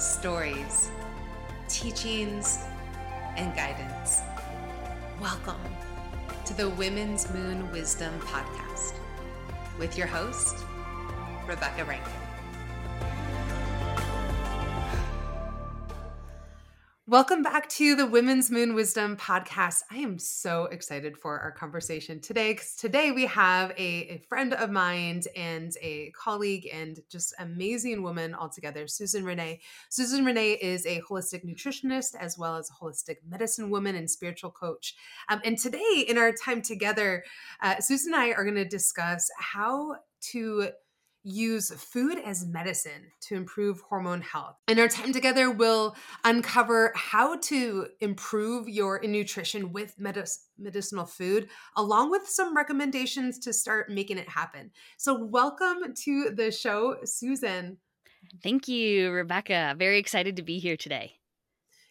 stories, teachings, and guidance. Welcome to the Women's Moon Wisdom Podcast with your host, Rebecca Rankin. Welcome back to the Women's Moon Wisdom podcast. I am so excited for our conversation today because today we have a, a, friend of mine and a colleague and just amazing woman altogether, Susyn Renee. Susyn Renee is a holistic nutritionist as well as a holistic medicine woman and spiritual coach. Um, and today, in our time together, uh, Susyn and I are going to discuss how to use food as medicine to improve hormone health. In our time together, we'll uncover how to improve your nutrition with medicinal food, along with some recommendations to start making it happen. So, welcome to the show, Susyn. Thank you, Rebecca. Very excited to be here today.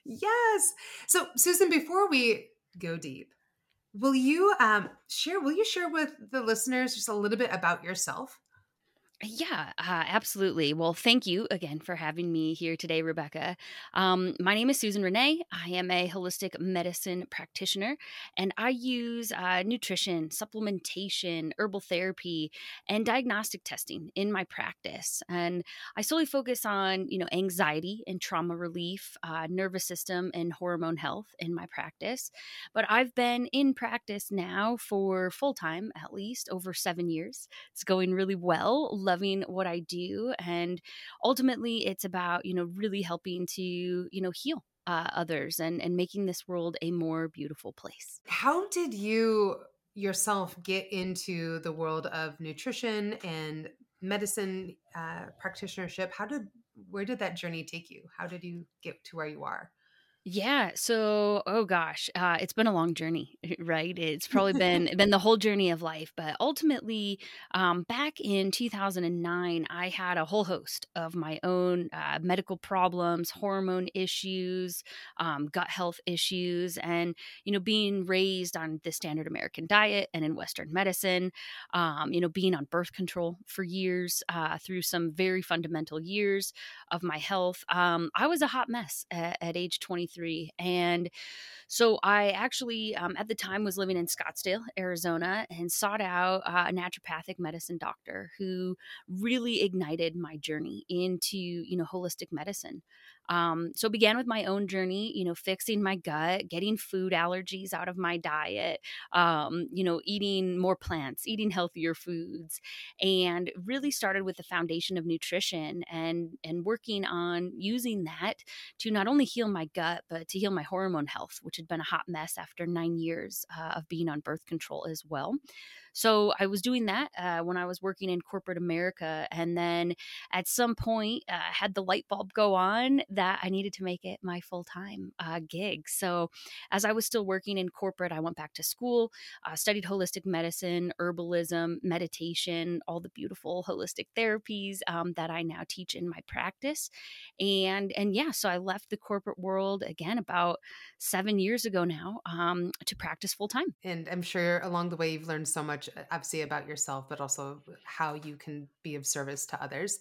Yes. So, Susyn, before we go deep, will you um, share? Will you share with the listeners just a little bit about yourself? Yeah, uh, absolutely. Well, thank you again for having me here today, Rebecca. Um, my name is Susyn Renee. I am a holistic medicine practitioner, and I use uh, nutrition, supplementation, herbal therapy, and diagnostic testing in my practice. And I solely focus on, you know, anxiety and trauma relief, uh, nervous system, and hormone health in my practice. But I've been in practice now for full time, at least over seven years. It's going really well loving what I do. And ultimately, it's about, you know, really helping to, you know, heal uh, others and, and making this world a more beautiful place. How did you yourself get into the world of nutrition and medicine uh, practitionership? How did, where did that journey take you? How did you get to where you are? Yeah. So, oh gosh, uh, it's been a long journey, right? It's probably been been the whole journey of life. But ultimately, um, back in 2009, I had a whole host of my own uh, medical problems, hormone issues, um, gut health issues, and you know, being raised on the standard American diet and in Western medicine, um, you know, being on birth control for years uh, through some very fundamental years of my health. Um, I was a hot mess at, at age 20 23. And so I actually, um, at the time, was living in Scottsdale, Arizona, and sought out uh, a naturopathic medicine doctor who really ignited my journey into, you know, holistic medicine. Um, so began with my own journey, you know, fixing my gut, getting food allergies out of my diet, um, you know, eating more plants, eating healthier foods, and really started with the foundation of nutrition and and working on using that to not only heal my gut but to heal my hormone health, which had been a hot mess after nine years uh, of being on birth control as well. So I was doing that uh, when I was working in corporate America. And then at some point, uh, had the light bulb go on that I needed to make it my full time uh, gig. So as I was still working in corporate, I went back to school, uh, studied holistic medicine, herbalism, meditation, all the beautiful holistic therapies um, that I now teach in my practice. And, and yeah, so I left the corporate world again about seven years ago now um, to practice full time. And I'm sure along the way you've learned so much, uh, obviously, about yourself, but also how you can be of service to others.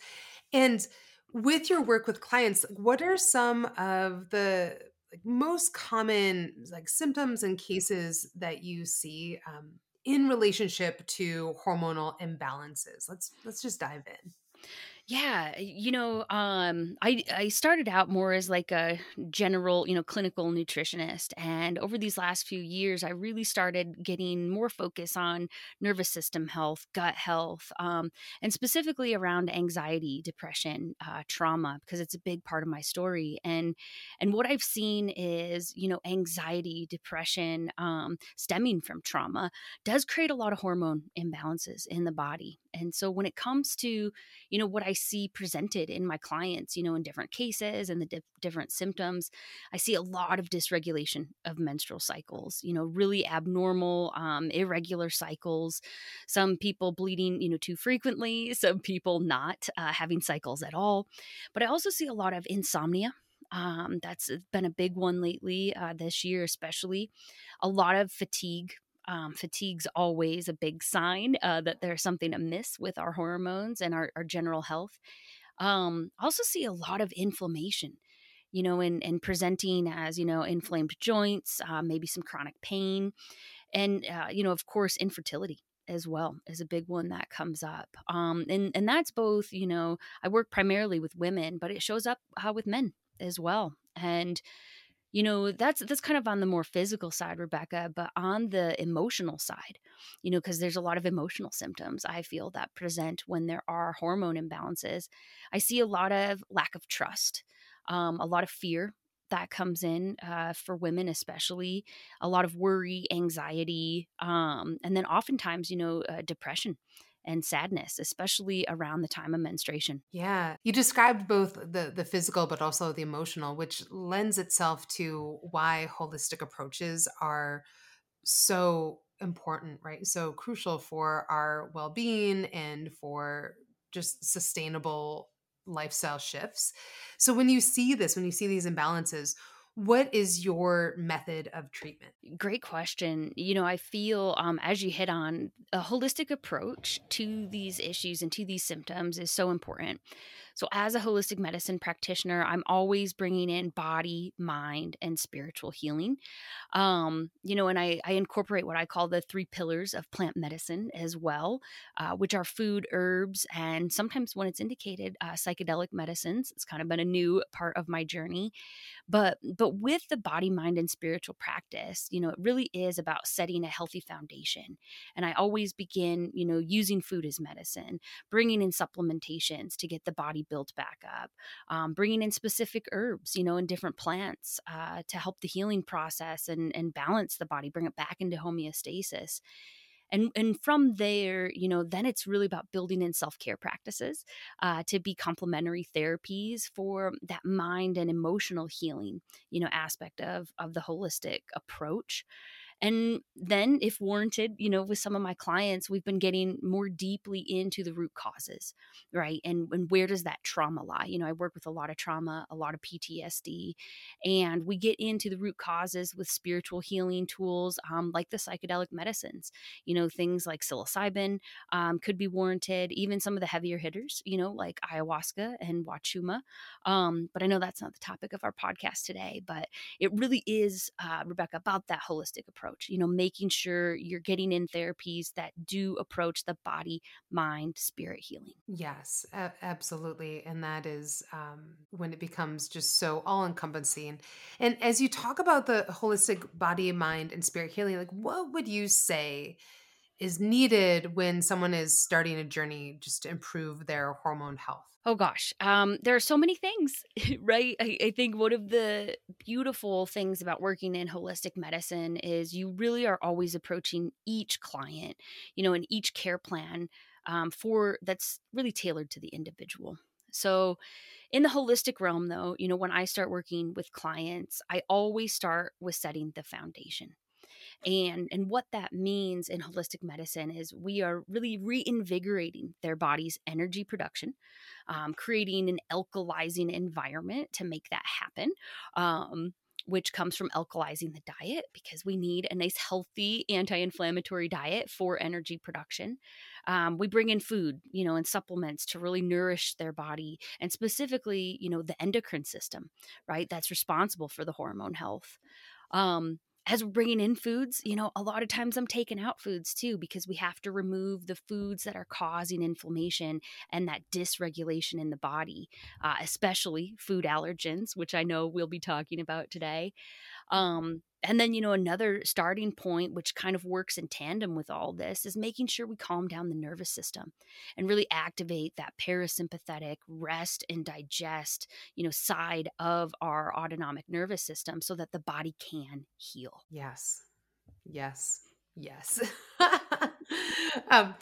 And with your work with clients, what are some of the like, most common like symptoms and cases that you see um, in relationship to hormonal imbalances? Let's let's just dive in. Yeah, you know, um, I I started out more as like a general, you know, clinical nutritionist, and over these last few years, I really started getting more focus on nervous system health, gut health, um, and specifically around anxiety, depression, uh, trauma, because it's a big part of my story. And and what I've seen is, you know, anxiety, depression, um, stemming from trauma, does create a lot of hormone imbalances in the body. And so when it comes to, you know, what I see presented in my clients, you know, in different cases and the di- different symptoms, I see a lot of dysregulation of menstrual cycles, you know, really abnormal, um, irregular cycles. Some people bleeding, you know, too frequently, some people not uh, having cycles at all. But I also see a lot of insomnia. Um, that's been a big one lately, uh, this year especially. A lot of fatigue, um, fatigue's always a big sign uh, that there's something amiss with our hormones and our, our general health. Um, also see a lot of inflammation, you know, and, and presenting as, you know, inflamed joints, uh, maybe some chronic pain, and, uh, you know, of course, infertility as well is a big one that comes up. Um, and, and that's both, you know, I work primarily with women, but it shows up uh, with men as well. And, you know that's that's kind of on the more physical side rebecca but on the emotional side you know because there's a lot of emotional symptoms i feel that present when there are hormone imbalances. I see a lot of lack of trust um, a lot of fear that comes in uh, for women especially a lot of worry anxiety um, and then oftentimes you know uh, depression and sadness, especially around the time of menstruation. Yeah. You described both the the physical but also the emotional, which lends itself to why holistic approaches are so important, right? So crucial for our well-being and for just sustainable lifestyle shifts. So when you see this, when you see these imbalances, what is your method of treatment? Great question. You know, I feel um, as you hit on a holistic approach to these issues and to these symptoms is so important. So, as a holistic medicine practitioner, I'm always bringing in body, mind, and spiritual healing. Um, you know, and I, I, incorporate what I call the three pillars of plant medicine as well, uh, which are food, herbs, and sometimes when it's indicated, uh, psychedelic medicines. It's kind of been a new part of my journey. But but with the body, mind, and spiritual practice, you know, it really is about setting a healthy foundation. And I always begin, you know, using food as medicine, bringing in supplementations to get the body built back up, um, bringing in specific herbs, you know, and different plants uh, to help the healing process and and balance the body, bring it back into homeostasis. And and from there you know then it's really about building in self-care practices uh, to be complementary therapies for that mind and emotional healing you know aspect of of the holistic approach and then, if warranted, you know, with some of my clients, we've been getting more deeply into the root causes, right? And, and where does that trauma lie? You know, I work with a lot of trauma, a lot of PTSD, and we get into the root causes with spiritual healing tools um, like the psychedelic medicines. You know, things like psilocybin um, could be warranted, even some of the heavier hitters, you know, like ayahuasca and wachuma. Um, but I know that's not the topic of our podcast today, but it really is, uh, Rebecca, about that holistic approach approach, you know, making sure you're getting in therapies that do approach the body, mind, spirit healing. Yes, a- absolutely. And that is um, when it becomes just so all encompassing. And as you talk about the holistic body, mind, and spirit healing, like what would you say? Is needed when someone is starting a journey just to improve their hormone health? Oh gosh, um, there are so many things, right? I, I think one of the beautiful things about working in holistic medicine is you really are always approaching each client, you know, and each care plan um, for that's really tailored to the individual. So, in the holistic realm, though, you know, when I start working with clients, I always start with setting the foundation and and what that means in holistic medicine is we are really reinvigorating their body's energy production um, creating an alkalizing environment to make that happen um, which comes from alkalizing the diet because we need a nice healthy anti-inflammatory diet for energy production. Um, we bring in food you know and supplements to really nourish their body and specifically you know the endocrine system right that's responsible for the hormone health. Um, as we're bringing in foods, you know, a lot of times I'm taking out foods too because we have to remove the foods that are causing inflammation and that dysregulation in the body, uh, especially food allergens, which I know we'll be talking about today. Um, and then, you know, another starting point, which kind of works in tandem with all this, is making sure we calm down the nervous system and really activate that parasympathetic rest and digest, you know, side of our autonomic nervous system so that the body can heal. Yes. Yes. Yes. um,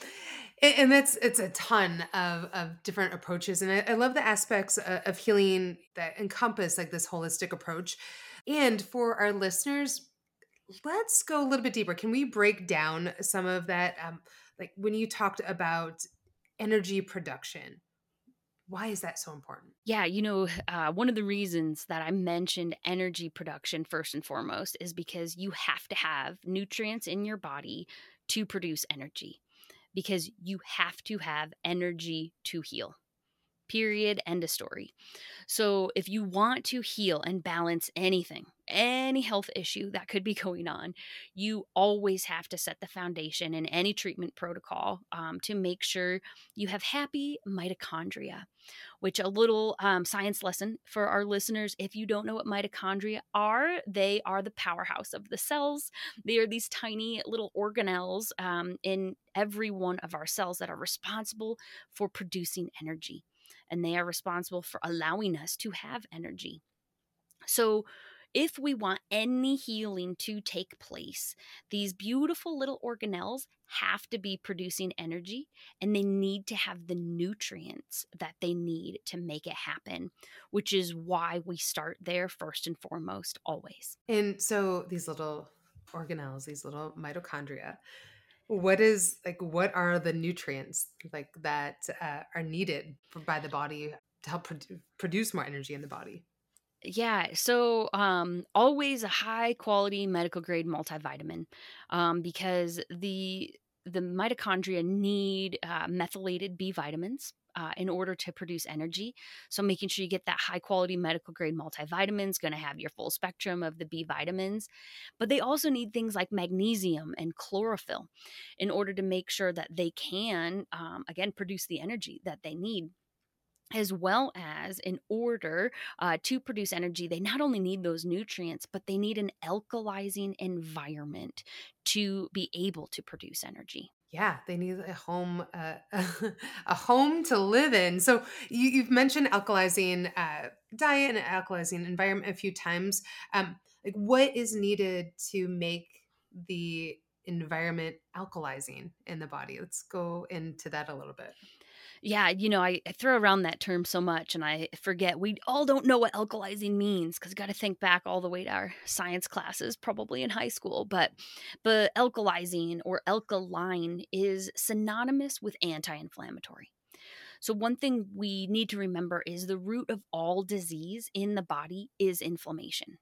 and, that's it's a ton of of different approaches, and I, I love the aspects of, of healing that encompass like this holistic approach and for our listeners, let's go a little bit deeper. Can we break down some of that? Um, like when you talked about energy production, why is that so important? Yeah, you know, uh, one of the reasons that I mentioned energy production first and foremost is because you have to have nutrients in your body to produce energy, because you have to have energy to heal Period. End of story. So, if you want to heal and balance anything, any health issue that could be going on, you always have to set the foundation in any treatment protocol um, to make sure you have happy mitochondria. Which, a little um, science lesson for our listeners if you don't know what mitochondria are, they are the powerhouse of the cells. They are these tiny little organelles um, in every one of our cells that are responsible for producing energy and they are responsible for allowing us to have energy. So, if we want any healing to take place, these beautiful little organelles have to be producing energy and they need to have the nutrients that they need to make it happen, which is why we start there first and foremost, always. And so these little organelles, these little mitochondria, what is like what are the nutrients like that uh, are needed for, by the body to help produ- produce more energy in the body? Yeah, so um, always a high quality medical grade multivitamin um, because the the mitochondria need uh, methylated B vitamins uh, in order to produce energy. So, making sure you get that high quality medical grade multivitamin is going to have your full spectrum of the B vitamins. But they also need things like magnesium and chlorophyll in order to make sure that they can, um, again, produce the energy that they need as well as in order uh, to produce energy they not only need those nutrients but they need an alkalizing environment to be able to produce energy yeah, they need a home, uh, a home to live in. So you, you've mentioned alkalizing uh, diet and alkalizing environment a few times. Um, like, what is needed to make the environment alkalizing in the body? Let's go into that a little bit. Yeah, you know, I, I, throw around that term so much and I forget we all don't know what alkalizing means because got to think back all the way to our science classes, probably in high school. But but alkalizing or alkaline is synonymous with anti-inflammatory. So one thing we need to remember is the root of all disease in the body is inflammation.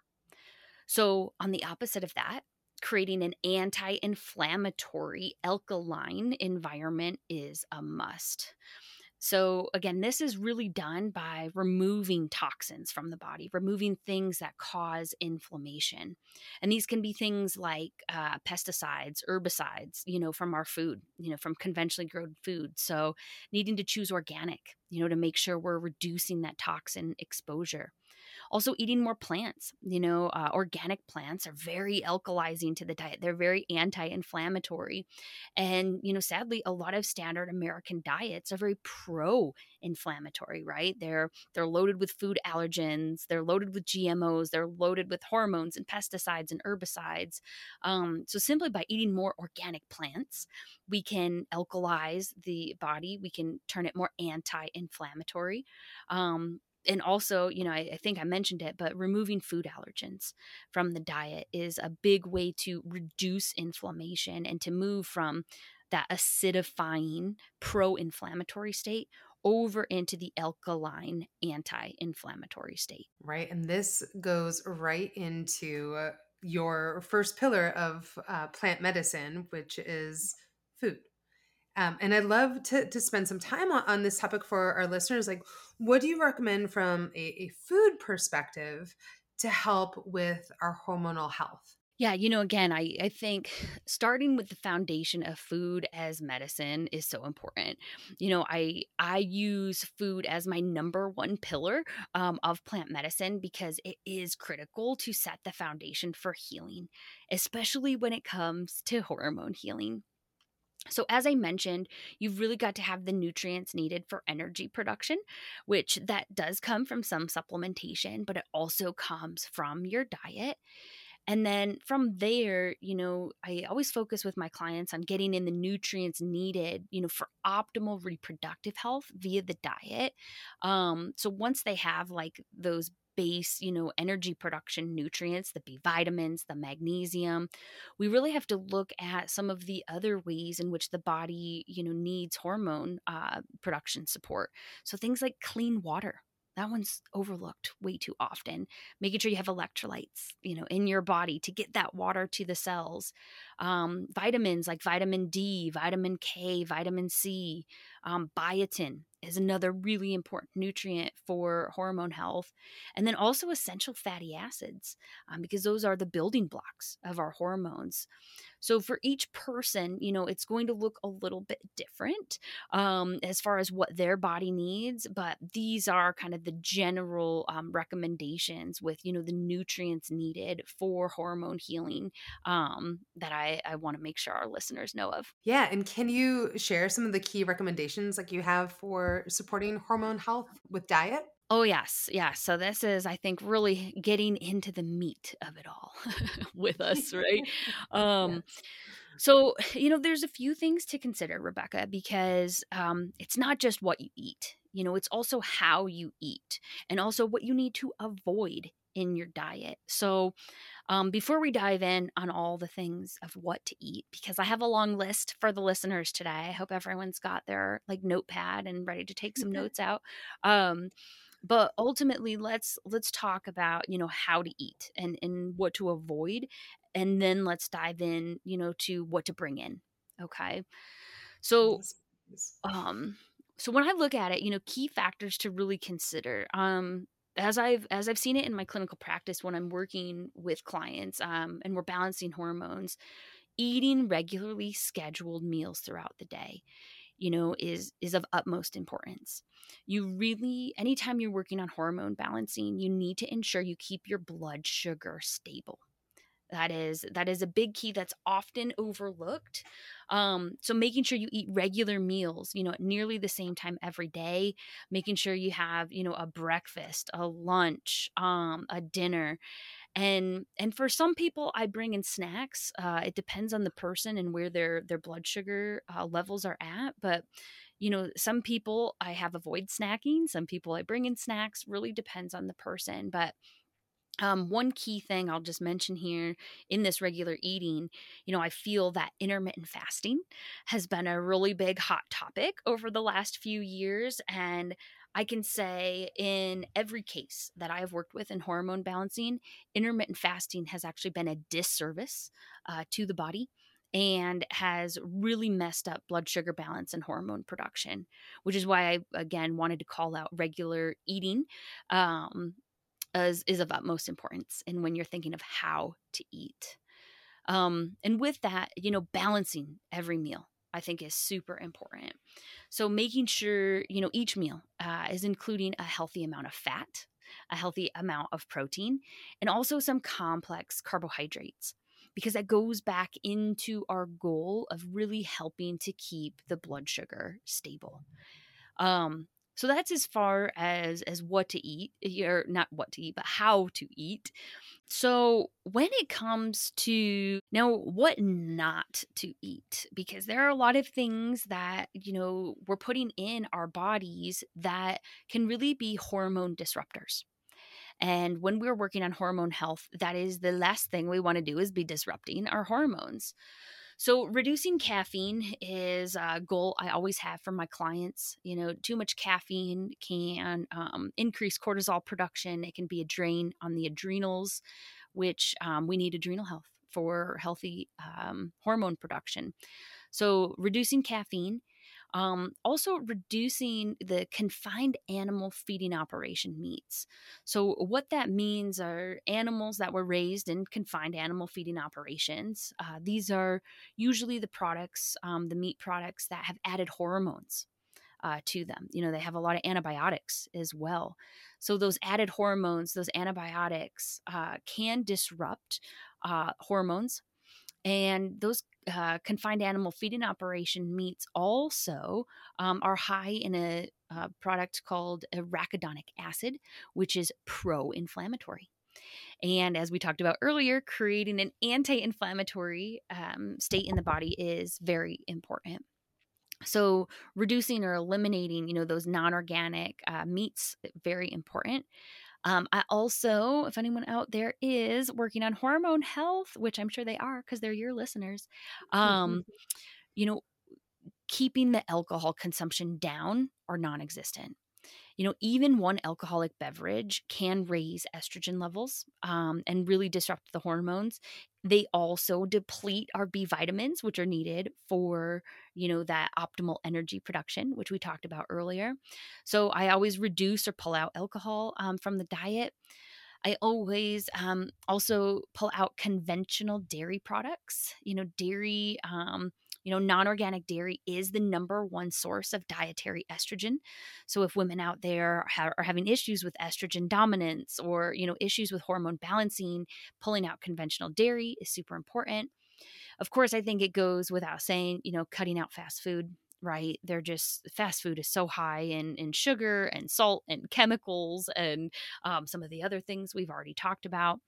So on the opposite of that, creating an anti inflammatory alkaline environment is a must. So, again, this is really done by removing toxins from the body, removing things that cause inflammation. And these can be things like uh, pesticides, herbicides, you know, from our food, you know, from conventionally grown food. So, needing to choose organic, you know, to make sure we're reducing that toxin exposure. Also, eating more plants. You know, uh, organic plants are very alkalizing to the diet. They're very anti-inflammatory, and you know, sadly, a lot of standard American diets are very pro-inflammatory. Right? They're they're loaded with food allergens. They're loaded with GMOs. They're loaded with hormones and pesticides and herbicides. Um, so simply by eating more organic plants, we can alkalize the body. We can turn it more anti-inflammatory. Um, and also, you know, I, I, think I mentioned it, but removing food allergens from the diet is a big way to reduce inflammation and to move from that acidifying pro inflammatory state over into the alkaline anti inflammatory state. Right. And this goes right into your first pillar of uh, plant medicine, which is food. Um, and I'd love to, to spend some time on, on this topic for our listeners. Like, what do you recommend from a, a food perspective to help with our hormonal health? Yeah, you know, again, I, I think starting with the foundation of food as medicine is so important. You know, I I use food as my number one pillar um, of plant medicine because it is critical to set the foundation for healing, especially when it comes to hormone healing. So, as I mentioned, you've really got to have the nutrients needed for energy production, which that does come from some supplementation, but it also comes from your diet. And then from there, you know, I always focus with my clients on getting in the nutrients needed, you know, for optimal reproductive health via the diet. Um, so once they have like those base, you know, energy production nutrients, the B vitamins, the magnesium. We really have to look at some of the other ways in which the body, you know, needs hormone uh, production support. So things like clean water. That one's overlooked way too often. Making sure you have electrolytes, you know, in your body to get that water to the cells. Um, vitamins like vitamin D, vitamin K, vitamin C, um, biotin is another really important nutrient for hormone health. And then also essential fatty acids, um, because those are the building blocks of our hormones. So for each person, you know, it's going to look a little bit different um, as far as what their body needs, but these are kind of the general um, recommendations with, you know, the nutrients needed for hormone healing um, that I, I want to make sure our listeners know of. Yeah. And can you share some of the key recommendations like you have for supporting hormone health with diet? Oh, yes. Yeah. So this is, I think, really getting into the meat of it all with us, right? Um, so, you know, there's a few things to consider, Rebecca, because um, it's not just what you eat, you know, it's also how you eat and also what you need to avoid in your diet. So, um, before we dive in on all the things of what to eat, because I have a long list for the listeners today, I hope everyone's got their like notepad and ready to take some notes out. Um, but ultimately let's let's talk about you know how to eat and and what to avoid and then let's dive in you know to what to bring in okay so um so when i look at it you know key factors to really consider um as i've as i've seen it in my clinical practice when i'm working with clients um and we're balancing hormones eating regularly scheduled meals throughout the day you know is is of utmost importance. You really anytime you're working on hormone balancing you need to ensure you keep your blood sugar stable that is that is a big key that's often overlooked um, so making sure you eat regular meals you know at nearly the same time every day making sure you have you know a breakfast a lunch um, a dinner and and for some people i bring in snacks uh, it depends on the person and where their their blood sugar uh, levels are at but you know some people i have avoid snacking some people i bring in snacks really depends on the person but um, one key thing I'll just mention here in this regular eating, you know, I feel that intermittent fasting has been a really big hot topic over the last few years. And I can say in every case that I've worked with in hormone balancing, intermittent fasting has actually been a disservice uh, to the body and has really messed up blood sugar balance and hormone production, which is why I, again, wanted to call out regular eating um, as, is of utmost importance. And when you're thinking of how to eat. Um, and with that, you know, balancing every meal I think is super important. So making sure, you know, each meal uh, is including a healthy amount of fat, a healthy amount of protein, and also some complex carbohydrates because that goes back into our goal of really helping to keep the blood sugar stable. Um, so that's as far as as what to eat, or not what to eat, but how to eat. So, when it comes to now what not to eat, because there are a lot of things that, you know, we're putting in our bodies that can really be hormone disruptors. And when we're working on hormone health, that is the last thing we want to do is be disrupting our hormones. So, reducing caffeine is a goal I always have for my clients. You know, too much caffeine can um, increase cortisol production, it can be a drain on the adrenals, which um, we need adrenal health for healthy um, hormone production. So, reducing caffeine um, also, reducing the confined animal feeding operation meats. So, what that means are animals that were raised in confined animal feeding operations. Uh, these are usually the products, um, the meat products that have added hormones. Uh, to them. You know, they have a lot of antibiotics as well. So, those added hormones, those antibiotics, uh, can disrupt uh, hormones and those uh, confined animal feeding operation meats also um, are high in a, uh, product called arachidonic acid, which is pro inflammatory. And as we talked about earlier, creating an anti inflammatory um, state in the body is very important. So, reducing or eliminating, you know, those non organic uh, meats, very important. Um, I also, if anyone out there is working on hormone health, which I'm sure they are because they're your listeners, um, you know, keeping the alcohol consumption down or non existent. you know, even one alcoholic beverage can raise estrogen levels um, and really disrupt the hormones. They also deplete our B vitamins, which are needed for, you know, that optimal energy production, which we talked about earlier. So I always reduce or pull out alcohol um, from the diet. I always um, also pull out conventional dairy products. You know, dairy um, you know, non organic dairy is the number one source of dietary estrogen. So if women out there are having issues with estrogen dominance or, you know, issues with hormone balancing, pulling out conventional dairy is super important. Of course, I think it goes without saying, you know, cutting out fast food right? They're just fast food is so high in in sugar and salt and chemicals and um, some of the other things we've already talked about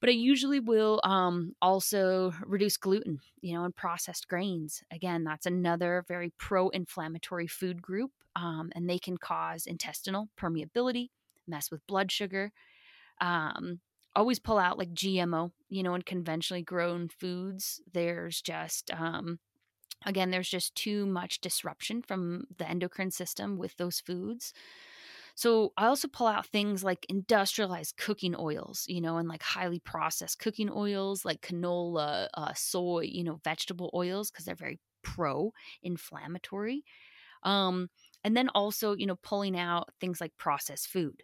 but I usually will um, also reduce gluten, you know, and processed grains. Again, that's another very pro inflammatory food group, um, and they can cause intestinal permeability, mess with blood sugar. Um, always pull out like GMO, you know, and conventionally grown foods. There's just, um, again, there's just too much disruption from the endocrine system with those foods. So I also pull out things like industrialized cooking oils, you know, and like highly processed cooking oils like canola, uh, soy, you know, vegetable oils because they're very pro inflammatory. Um, and then also, you know, pulling out things like processed food,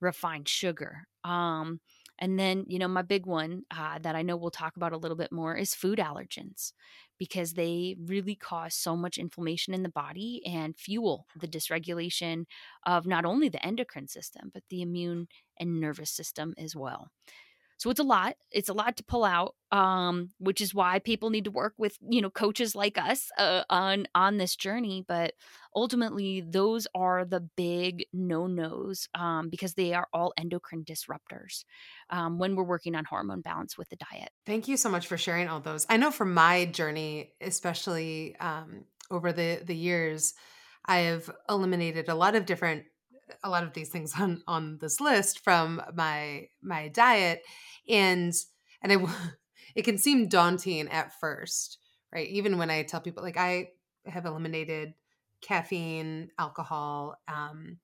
refined sugar. Um, and then, you know, my big one uh, that I know we'll talk about a little bit more is food allergens because they really cause so much inflammation in the body and fuel the dysregulation of not only the endocrine system, but the immune and nervous system as well. So it's a lot. It's a lot to pull out, um, which is why people need to work with you know coaches like us uh, on on this journey. But ultimately, those are the big no nos um, because they are all endocrine disruptors um, when we're working on hormone balance with the diet. Thank you so much for sharing all those. I know from my journey, especially um, over the the years, I have eliminated a lot of different a lot of these things on on this list from my my diet and and I it can seem daunting at first, right? Even when I tell people like I have eliminated caffeine, alcohol, um,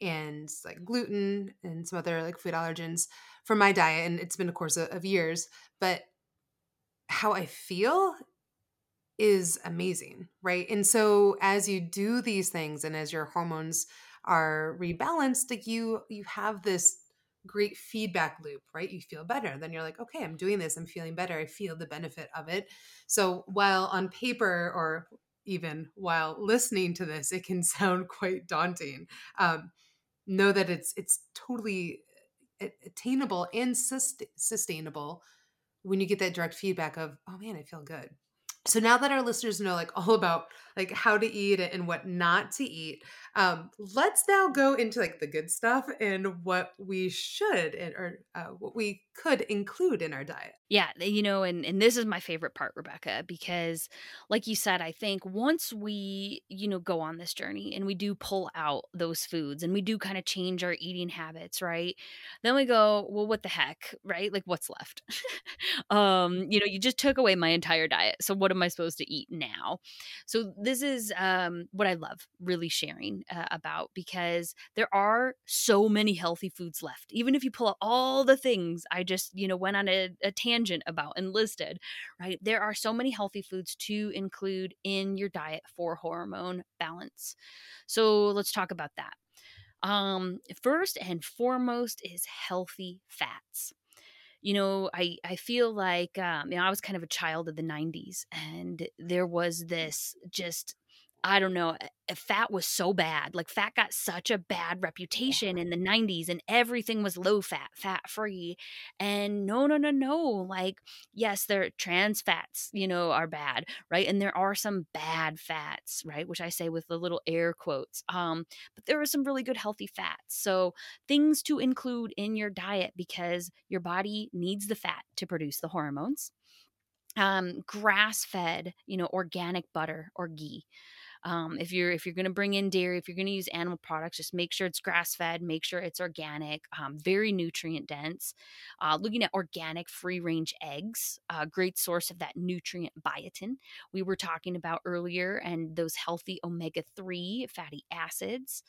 and like gluten and some other like food allergens from my diet, and it's been a course of, of years. But how I feel is amazing, right? And so as you do these things, and as your hormones are rebalanced, like you you have this great feedback loop, right? You feel better. Then you're like, okay, I'm doing this. I'm feeling better. I feel the benefit of it. So while on paper or even while listening to this, it can sound quite daunting. Um, know that it's it's totally attainable and sustainable when you get that direct feedback of, oh man, I feel good so now that our listeners know like all about like how to eat and what not to eat um let's now go into like the good stuff and what we should and or uh, what we could include in our diet yeah you know and and this is my favorite part rebecca because like you said i think once we you know go on this journey and we do pull out those foods and we do kind of change our eating habits right then we go well what the heck right like what's left um you know you just took away my entire diet so what am I supposed to eat now? So this is um, what I love really sharing uh, about because there are so many healthy foods left. Even if you pull out all the things I just you know went on a, a tangent about and listed, right? There are so many healthy foods to include in your diet for hormone balance. So let's talk about that. Um, first and foremost is healthy fats you know, I I feel like um, you know I was kind of a child of the '90s, and there was this just I don't know, fat was so bad. Like fat got such a bad reputation in the 90s and everything was low fat, fat free. And no, no, no, no. Like, yes, there trans fats, you know, are bad, right? And there are some bad fats, right? Which I say with the little air quotes. Um, but there are some really good healthy fats. So things to include in your diet because your body needs the fat to produce the hormones. Um, grass fed, you know, organic butter or ghee Um, if you're if you're going to bring in dairy, if you're going to use animal products, just make sure it's grass fed, make sure it's organic, um, very nutrient dense. Uh, looking at organic free range eggs, a great source of that nutrient biotin we were talking about earlier, and those healthy omega three fatty acids.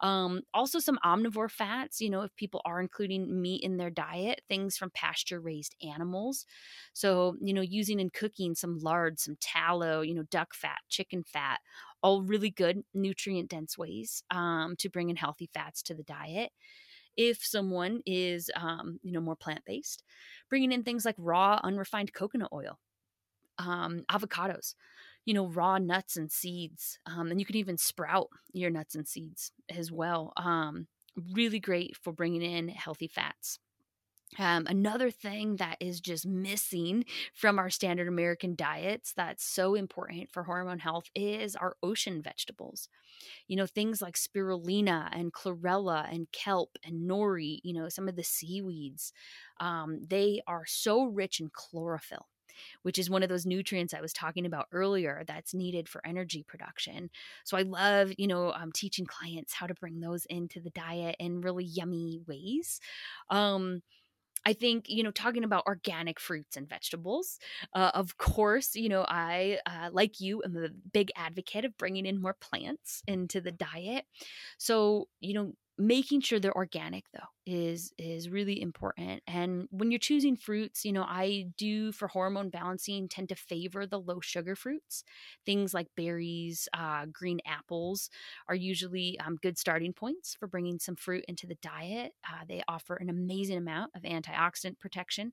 Um, also, some omnivore fats, you know, if people are including meat in their diet, things from pasture raised animals. So, you know, using in cooking some lard, some tallow, you know, duck fat, chicken fat, all really good nutrient dense ways um, to bring in healthy fats to the diet if someone is um, you know more plant-based bringing in things like raw unrefined coconut oil um, avocados you know, raw nuts and seeds. Um, and you can even sprout your nuts and seeds as well. Um, really great for bringing in healthy fats. Um, another thing that is just missing from our standard American diets that's so important for hormone health is our ocean vegetables. You know, things like spirulina and chlorella and kelp and nori, you know, some of the seaweeds. Um, they are so rich in chlorophyll which is one of those nutrients I was talking about earlier that's needed for energy production. So I love, you know, um, teaching clients how to bring those into the diet in really yummy ways. Um, I think, you know, talking about organic fruits and vegetables, uh, of course, you know, I, uh, like you, am a big advocate of bringing in more plants into the diet. So, you know, making sure they're organic though is is really important and when you're choosing fruits you know i do for hormone balancing tend to favor the low sugar fruits. Things like berries uh, green apples are usually um, good starting points for bringing some fruit into the diet. Uh, they offer an amazing amount of antioxidant protection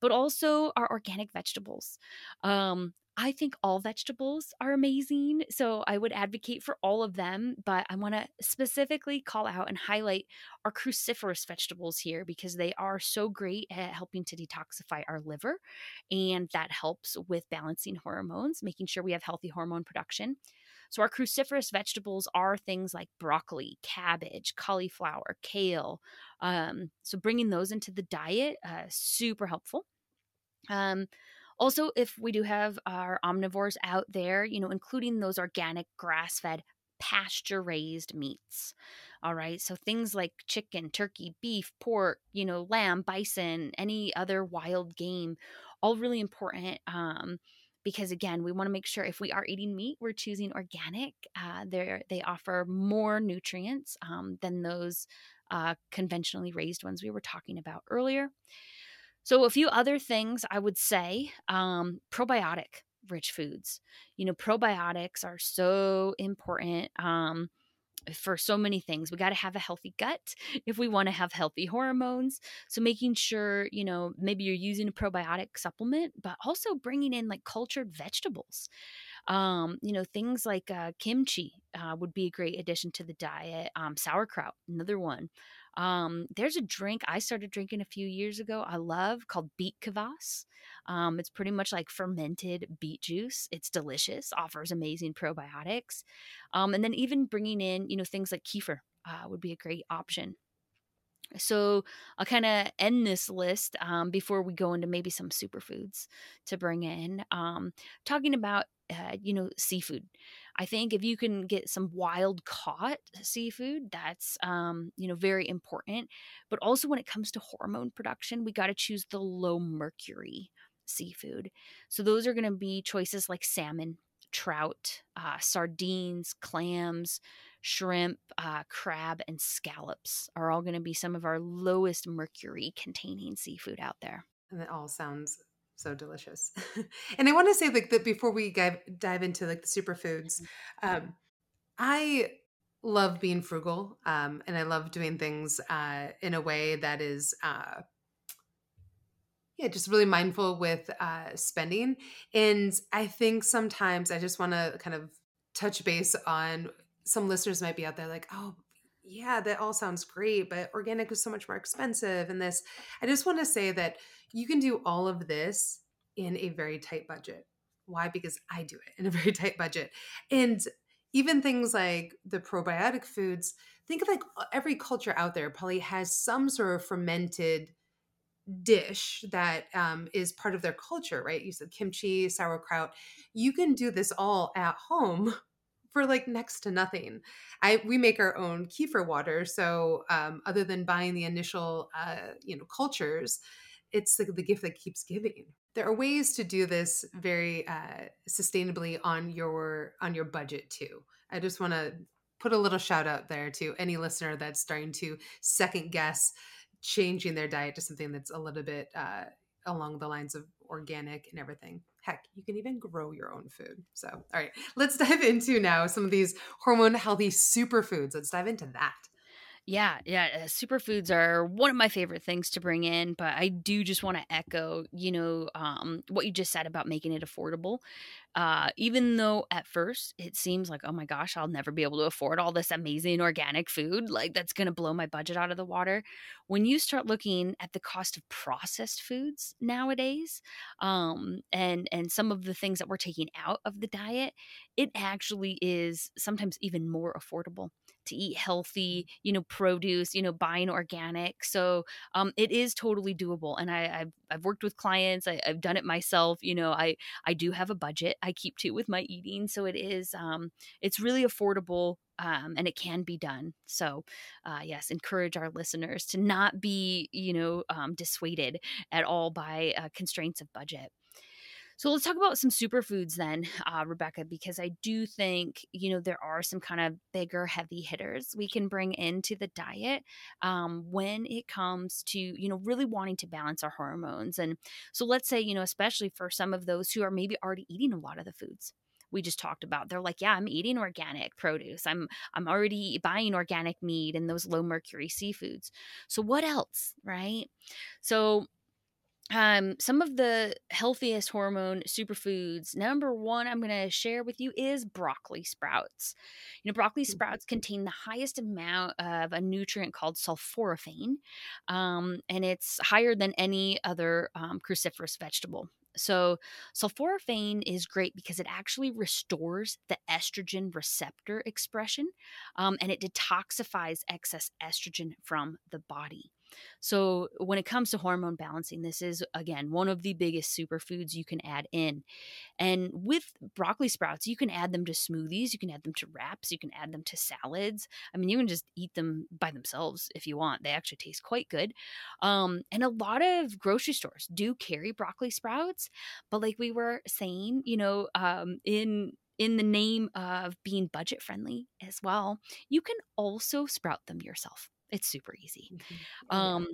but also our organic vegetables. Um, I think all vegetables are amazing. So I would advocate for all of them, but I want to specifically call out and highlight our cruciferous vegetables here because they are so great at helping to detoxify our liver. And that helps with balancing hormones, making sure we have healthy hormone production. So, our cruciferous vegetables are things like broccoli, cabbage, cauliflower, kale. Um, so, bringing those into the diet, uh, super helpful. Um, also, if we do have our omnivores out there, you know, including those organic grass fed pasture raised meats. All right. So things like chicken, turkey, beef, pork, you know, lamb, bison, any other wild game, all really important. Um, because again, we want to make sure if we are eating meat, we're choosing organic. Uh, they offer more nutrients um, than those uh, conventionally raised ones we were talking about earlier. So, a few other things I would say um, probiotic rich foods. You know, probiotics are so important. Um, for so many things. We got to have a healthy gut if we want to have healthy hormones. So making sure, you know, maybe you're using a probiotic supplement, but also bringing in like cultured vegetables. Um, you know, things like uh, kimchi uh, would be a great addition to the diet. Um, sauerkraut, another one. Um, there's a drink I started drinking a few years ago. I love called beet kvass. Um, it's pretty much like fermented beet juice. It's delicious, offers amazing probiotics, um, and then even bringing in you know things like kefir uh, would be a great option. So I'll kind of end this list um, before we go into maybe some superfoods to bring in. Um, talking about uh, you know seafood. I think if you can get some wild caught seafood, that's um, you know very important. But also when it comes to hormone production, we got to choose the low mercury seafood. So those are going to be choices like salmon, trout, uh, sardines, clams, shrimp, uh, crab, and scallops are all going to be some of our lowest mercury containing seafood out there. And it all sounds so delicious. and I want to say like that before we dive, dive into like the superfoods, mm-hmm. um, I love being frugal um, and I love doing things uh, in a way that is uh, yeah just really mindful with uh, spending and I think sometimes I just want to kind of touch base on some listeners might be out there like oh yeah that all sounds great but organic is so much more expensive and this I just want to say that you can do all of this in a very tight budget. Why? Because I do it in a very tight budget. And even things like the probiotic foods, think of like every culture out there probably has some sort of fermented dish that um, is part of their culture, right? You said kimchi, sauerkraut. You can do this all at home for like next to nothing. I we make our own kefir water, so um, other than buying the initial uh, you know cultures, it's the, the gift that keeps giving. There are ways to do this very uh, sustainably on your on your budget too. I just want to put a little shout out there to any listener that's starting to second guess changing their diet to something that's a little bit uh, along the lines of organic and everything. Heck, you can even grow your own food. So, all right, let's dive into now some of these hormone healthy superfoods. Let's dive into that. Yeah, yeah. Uh, superfoods are one of my favorite things to bring in, but I do just want to echo, you know, um, what you just said about making it affordable. Uh, even though at first it seems like, oh my gosh, I'll never be able to afford all this amazing organic food, like that's going to blow my budget out of the water. When you start looking at the cost of processed foods nowadays, um, and and some of the things that we're taking out of the diet, it actually is sometimes even more affordable to eat healthy, you know, produce, you know, buying organic. So um, it is totally doable. And I, have I've worked with clients. I, have done it myself. You know, I I do have a budget. I keep to with my eating, so it is um, it's really affordable. Um, and it can be done. So, uh, yes, encourage our listeners to not be, you know, um, dissuaded at all by uh, constraints of budget. So let's talk about some superfoods then, uh, Rebecca, because I do think, you know, there are some kind of bigger, heavy hitters we can bring into the diet um, when it comes to, you know, really wanting to balance our hormones. And so let's say, you know, especially for some of those who are maybe already eating a lot of the foods we just talked about they're like yeah i'm eating organic produce. I'm i'm already buying organic meat and those low mercury seafoods. So what else right? So um, some of the healthiest hormone superfoods. Number one, I'm going to share with you is broccoli sprouts. You know, broccoli mm-hmm. sprouts contain the highest amount of a nutrient called sulforaphane, um, and it's higher than any other um, cruciferous vegetable. So, sulforaphane is great because it actually restores the estrogen receptor expression um, and it detoxifies excess estrogen from the body. So, when it comes to hormone balancing, this is again one of the biggest superfoods you can add in. And with broccoli sprouts, you can add them to smoothies, you can add them to wraps, you can add them to salads. I mean, you can just eat them by themselves if you want. They actually taste quite good. Um, and a lot of grocery stores do carry broccoli sprouts, but like we were saying, you know, um, in in the name of being budget friendly as well, you can also sprout them yourself. It's super easy. Mm-hmm. Um,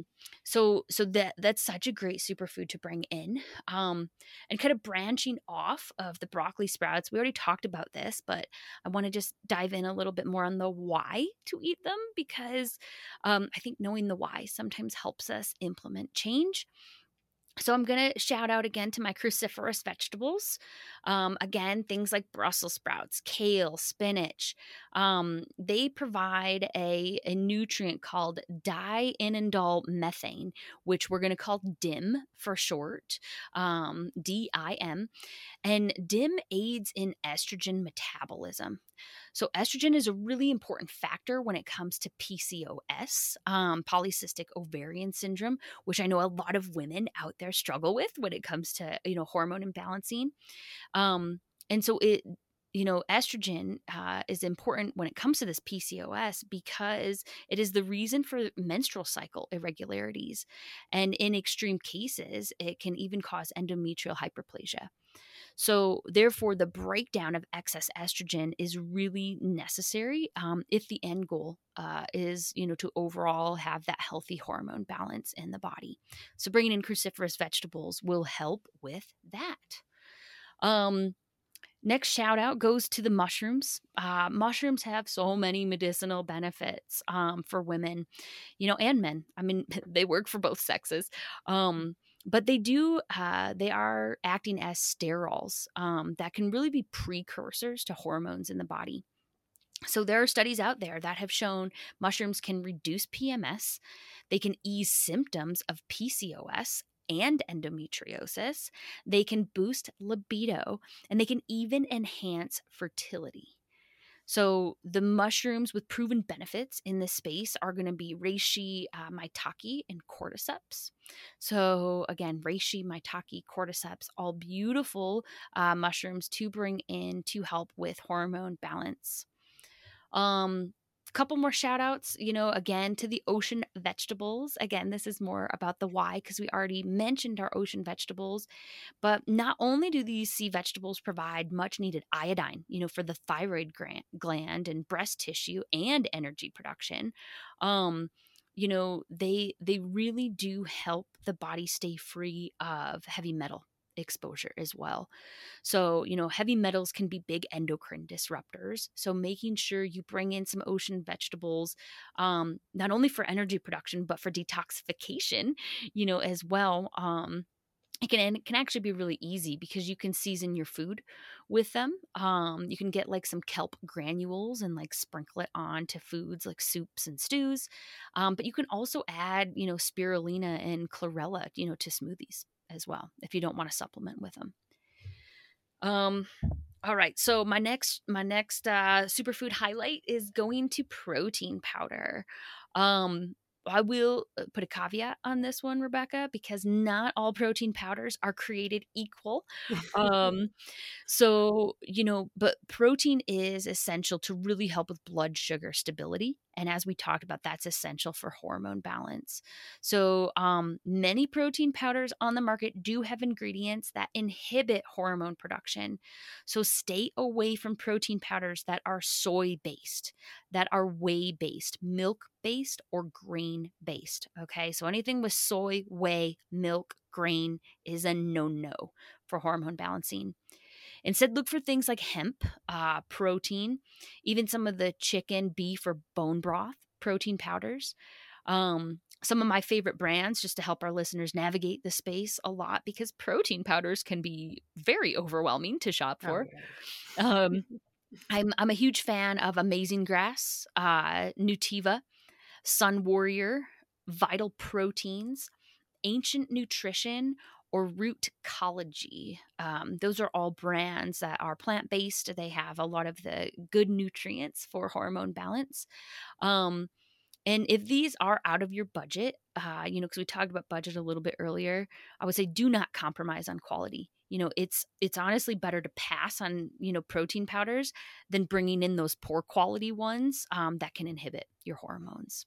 so so that that's such a great superfood to bring in. Um, and kind of branching off of the broccoli sprouts, we already talked about this, but I want to just dive in a little bit more on the why to eat them because um, I think knowing the why sometimes helps us implement change. So I'm going to shout out again to my cruciferous vegetables. Um, again, things like Brussels sprouts, kale, spinach. Um, they provide a, a nutrient called diindolylmethane, which we're going to call DIM for short, um, D-I-M. And DIM aids in estrogen metabolism. So, estrogen is a really important factor when it comes to PCOS, um, polycystic ovarian syndrome, which I know a lot of women out there struggle with when it comes to you know hormone imbalancing. Um, and so it you know, estrogen uh, is important when it comes to this PCOS because it is the reason for menstrual cycle irregularities. And in extreme cases, it can even cause endometrial hyperplasia. So, therefore, the breakdown of excess estrogen is really necessary um, if the end goal uh, is, you know, to overall have that healthy hormone balance in the body. So, bringing in cruciferous vegetables will help with that. Um, Next shout out goes to the mushrooms. Uh, mushrooms have so many medicinal benefits um, for women, you know, and men. I mean, they work for both sexes. Um, but they do uh, they are acting as sterols um, that can really be precursors to hormones in the body so there are studies out there that have shown mushrooms can reduce pms they can ease symptoms of pcos and endometriosis they can boost libido and they can even enhance fertility So the mushrooms with proven benefits in this space are going to be reishi, uh, maitake, and cordyceps. So again, reishi, maitake, cordyceps, all beautiful uh, mushrooms to bring in to help with hormone balance. Um, couple more shout outs, you know, again to the ocean vegetables. Again, this is more about the why because we already mentioned our ocean vegetables. But not only do these sea vegetables provide much needed iodine, you know, for the thyroid gland and breast tissue and energy production, um, you know, they they really do help the body stay free of heavy metal exposure as well. So, you know, heavy metals can be big endocrine disruptors. So, making sure you bring in some ocean vegetables, um, not only for energy production, but for detoxification, you know, as well. Um, it can it can actually be really easy because you can season your food with them. Um, you can get like some kelp granules and like sprinkle it on to foods like soups and stews. Um, but you can also add, you know, spirulina and chlorella, you know, to smoothies as well if you don't want to supplement with them. Um, all right, so my next my next uh, superfood highlight is going to protein powder. Um, I will uh, put a caveat on this one, Rebecca, because not all protein powders are created equal. Um, so, you know, but protein is essential to really help with blood sugar stability. And as we talked about, that's essential for hormone balance. So, um, many protein powders on the market do have ingredients that inhibit hormone production. So, stay away from protein powders that are soy based, that are whey based, milk based, or grain based. Okay. So, anything with soy, whey, milk, grain is a no no for hormone balancing. Instead, look for things like hemp, uh, protein, even some of the chicken, beef, or bone broth protein powders. Um, some of my favorite brands just to help our listeners navigate the space a lot because protein powders can be very overwhelming to shop oh, for. Oh, um, I'm I'm a huge fan of Amazing Grass, uh, Nutiva, Sun Warrior, Vital Proteins, Ancient Nutrition, or Rootcology. Um, those are all brands that are plant based. They have a lot of the good nutrients for hormone balance. Um, and if these are out of your budget, uh, you know, because we talked about budget a little bit earlier, I would say do not compromise on quality. You know, it's it's honestly better to pass on you know protein powders than bringing in those poor quality ones um, that can inhibit your hormones.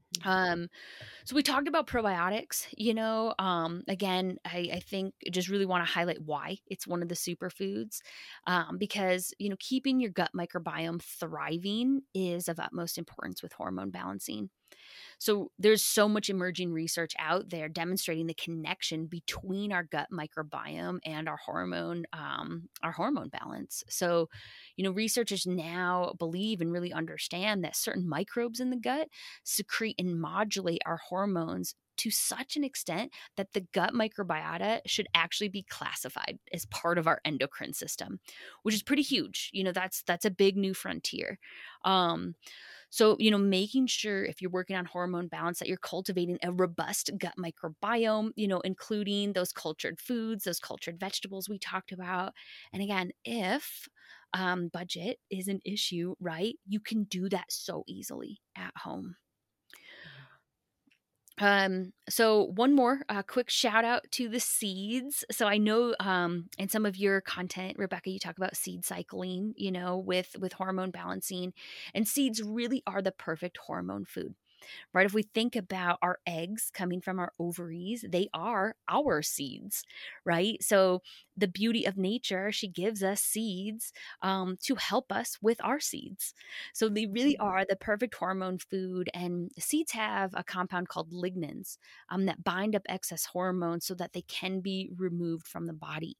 Mm-hmm. Um, so we talked about probiotics, you know, um, again, I, I think just really want to highlight why it's one of the superfoods, um, because, you know, keeping your gut microbiome thriving is of utmost importance with hormone balancing. So there's so much emerging research out there demonstrating the connection between our gut microbiome and our hormone um, our hormone balance. So, you know, researchers now believe and really understand that certain microbes in the gut secrete and modulate our hormones to such an extent that the gut microbiota should actually be classified as part of our endocrine system, which is pretty huge. You know, that's that's a big new frontier. Um, so, you know, making sure if you're working on hormone balance that you're cultivating a robust gut microbiome, you know, including those cultured foods, those cultured vegetables we talked about. And again, if um, budget is an issue, right, you can do that so easily at home. Um, so one more uh, quick shout out to the seeds. So I know um, in some of your content, Rebecca, you talk about seed cycling, you know, with with hormone balancing, and seeds really are the perfect hormone food right? If we think about our eggs coming from our ovaries, they are our seeds, right? So the beauty of nature, she gives us seeds um, to help us with our seeds. So they really mm-hmm. are the perfect hormone food. And seeds have a compound called lignans um, that bind up excess hormones so that they can be removed from the body.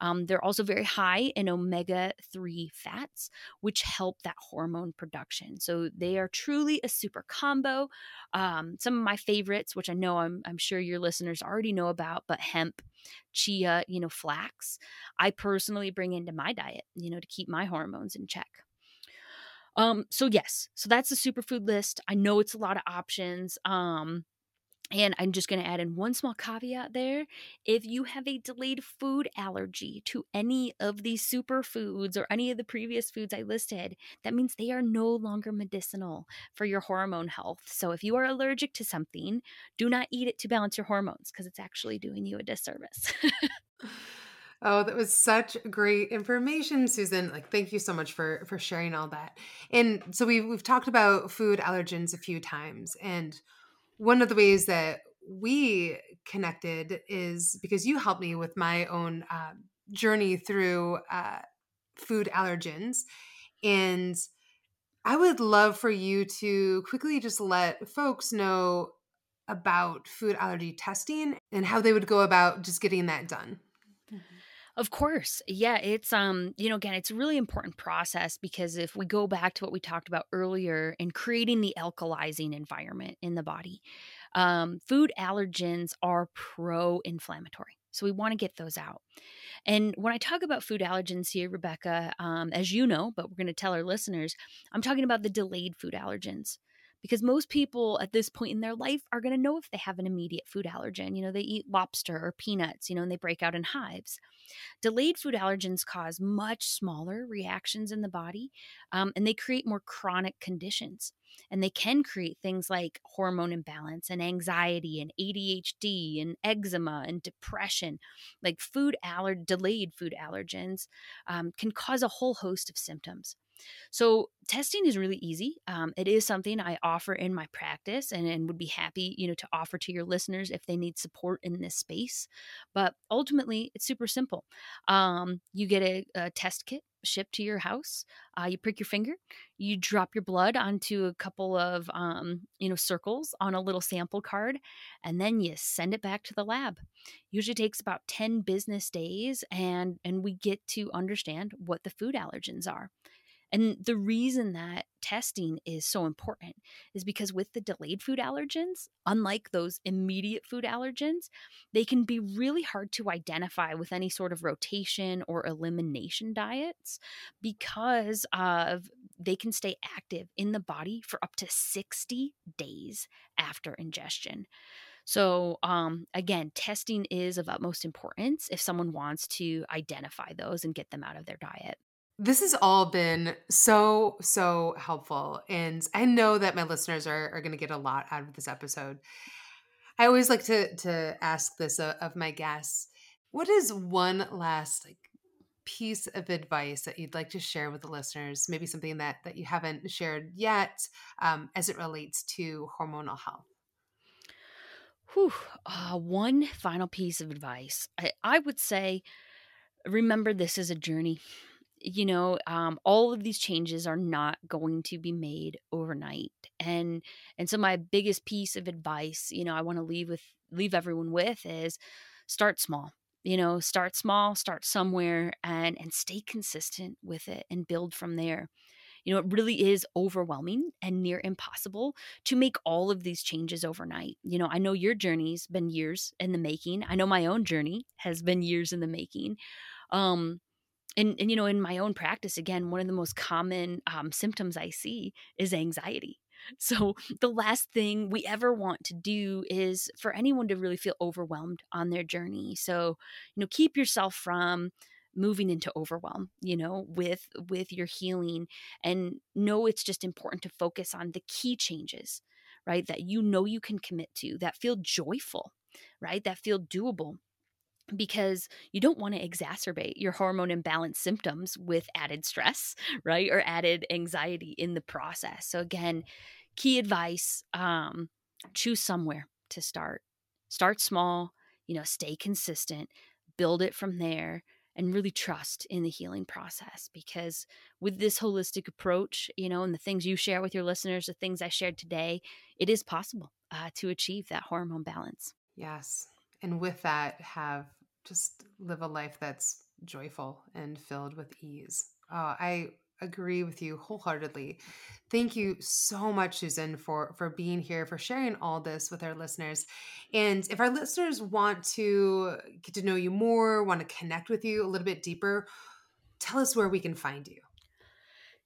Um, they're also very high in omega 3 fats, which help that hormone production. So they are truly a super combo. Um, some of my favorites, which I know I'm, I'm sure your listeners already know about, but hemp, chia, you know, flax, I personally bring into my diet, you know, to keep my hormones in check. Um, so yes, so that's the superfood list. I know it's a lot of options. Um, And I'm just going to add in one small caveat there. If you have a delayed food allergy to any of these superfoods or any of the previous foods I listed, that means they are no longer medicinal for your hormone health. So if you are allergic to something, do not eat it to balance your hormones because it's actually doing you a disservice. Oh, that was such great information, Susyn. Like, thank you so much for for sharing all that. And so we've we've talked about food allergens a few times, and one of the ways that we connected is because you helped me with my own uh, journey through uh, food allergens. And I would love for you to quickly just let folks know about food allergy testing and how they would go about just getting that done. Of course. Yeah, it's um, you know, again, it's a really important process because if we go back to what we talked about earlier in creating the alkalizing environment in the body, um, food allergens are pro-inflammatory. So we want to get those out. And when I talk about food allergens here, Rebecca, um, as you know, but we're going to tell our listeners, I'm talking about the delayed food allergens because most people at this point in their life are going to know if they have an immediate food allergen. You know, they eat lobster or peanuts, you know, and they break out in hives. Delayed food allergens cause much smaller reactions in the body, um, and they create more chronic conditions. And they can create things like hormone imbalance and anxiety and ADHD and eczema and depression. Like food aller- delayed food allergens um, can cause a whole host of symptoms. So testing is really easy. Um, it is something I offer in my practice and, and would be happy, you know, to offer to your listeners if they need support in this space. But ultimately, it's super simple. Um, you get a, a test kit shipped to your house. Uh, you prick your finger, you drop your blood onto a couple of um, you know circles on a little sample card, and then you send it back to the lab. Usually takes about ten business days, and and we get to understand what the food allergens are. And the reason that testing is so important is because with the delayed food allergens, unlike those immediate food allergens, they can be really hard to identify with any sort of rotation or elimination diets because of they can stay active in the body for up to 60 days after ingestion. So, um, again, testing is of utmost importance if someone wants to identify those and get them out of their diet. This has all been so, so helpful. And I know that my listeners are, are going to get a lot out of this episode. I always like to to ask this of, my guests. What is one last like piece of advice that you'd like to share with the listeners? Maybe something that that you haven't shared yet, um, as it relates to hormonal health. Whew. Uh, one final piece of advice. I, I would say remember this is a journey you know um, all of these changes are not going to be made overnight and and so my biggest piece of advice you know i want to leave with leave everyone with is start small you know start small start somewhere and and stay consistent with it and build from there. You know it really is overwhelming and near impossible to make all of these changes overnight. You know i know your journey's been years in the making. I know my own journey has been years in the making. Um and, and you know in my own practice again one of the most common um, symptoms i see is anxiety. So the last thing we ever want to do is for anyone to really feel overwhelmed on their journey. So you know keep yourself from moving into overwhelm you know with with your healing and know it's just important to focus on the key changes right that you know you can commit to that feel joyful right that feel doable because you don't want to exacerbate your hormone imbalance symptoms with added stress, right? Or added anxiety in the process. So, again, key advice um, choose somewhere to start. Start small, you know, stay consistent, build it from there, and really trust in the healing process. Because with this holistic approach, you know, and the things you share with your listeners, the things I shared today, it is possible uh, to achieve that hormone balance. Yes. And with that, have just live a life that's joyful and filled with ease. Oh, I agree with you wholeheartedly. Thank you so much, Susyn, for for being here, for sharing all this with our listeners. And if our listeners want to get to know you more, want to connect with you a little bit deeper, tell us where we can find you.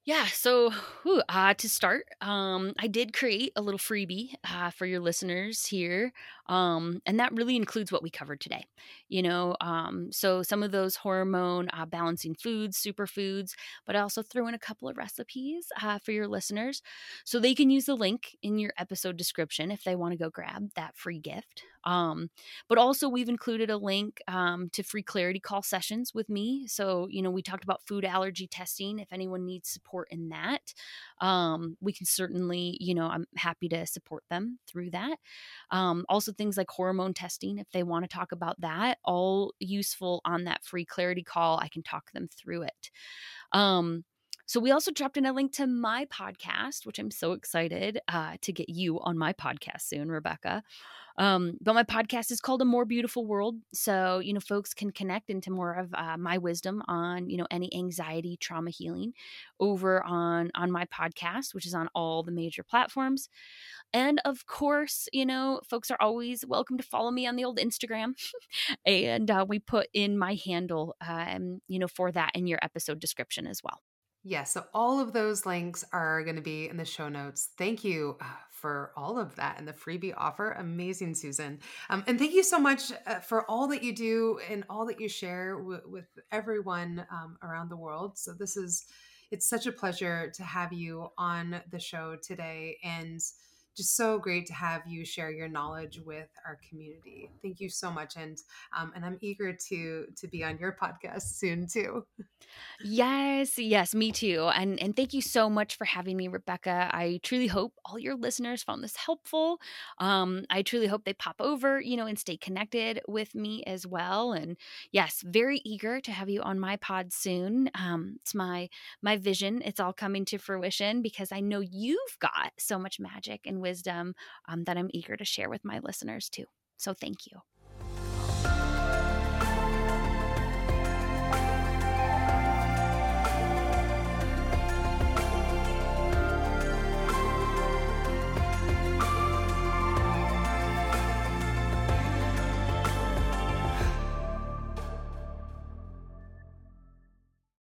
Yeah, so whew, uh, to start, um, I did create a little freebie uh, for your listeners here, um, and that really includes what we covered today. You know, um, so some of those hormone uh, balancing foods, superfoods, but I also throw in a couple of recipes uh, for your listeners, so they can use the link in your episode description if they want to go grab that free gift. Um, but also, we've included a link um, to free clarity call sessions with me. So, you know, we talked about food allergy testing. If anyone needs support in that, um, we can certainly, you know, I'm happy to support them through that. Um, also, things like hormone testing, if they want to talk about that, all useful on that free clarity call. I can talk them through it. Um, so we also dropped in a link to my podcast, which I'm so excited uh, to get you on my podcast soon, Rebecca. Um, but my podcast is called A More Beautiful World. So, you know, folks can connect into more of uh, my wisdom on, you know, any anxiety, trauma healing over on on my podcast, which is on all the major platforms. And of course, you know, folks are always welcome to follow me on the old Instagram. and uh, we put in my handle, um, you know, for that in your episode description as well. Yes, so all of those links are going to be in the show notes. Thank you uh, for all of that and the freebie offer. Amazing, Susyn. Um, and thank you so much uh, for all that you do and all that you share with everyone um, around the world. So, this is, it's such a pleasure to have you on the show today. And just so great to have you share your knowledge with our community. Thank you so much, and um, and I'm eager to to be on your podcast soon too. Yes, yes, me too. And and thank you so much for having me, Rebecca. I truly hope all your listeners found this helpful. Um, I truly hope they pop over, you know, and stay connected with me as well. And yes, very eager to have you on my pod soon. Um, it's my my vision. It's all coming to fruition because I know you've got so much magic and wisdom um, that I'm eager to share with my listeners too. So thank you.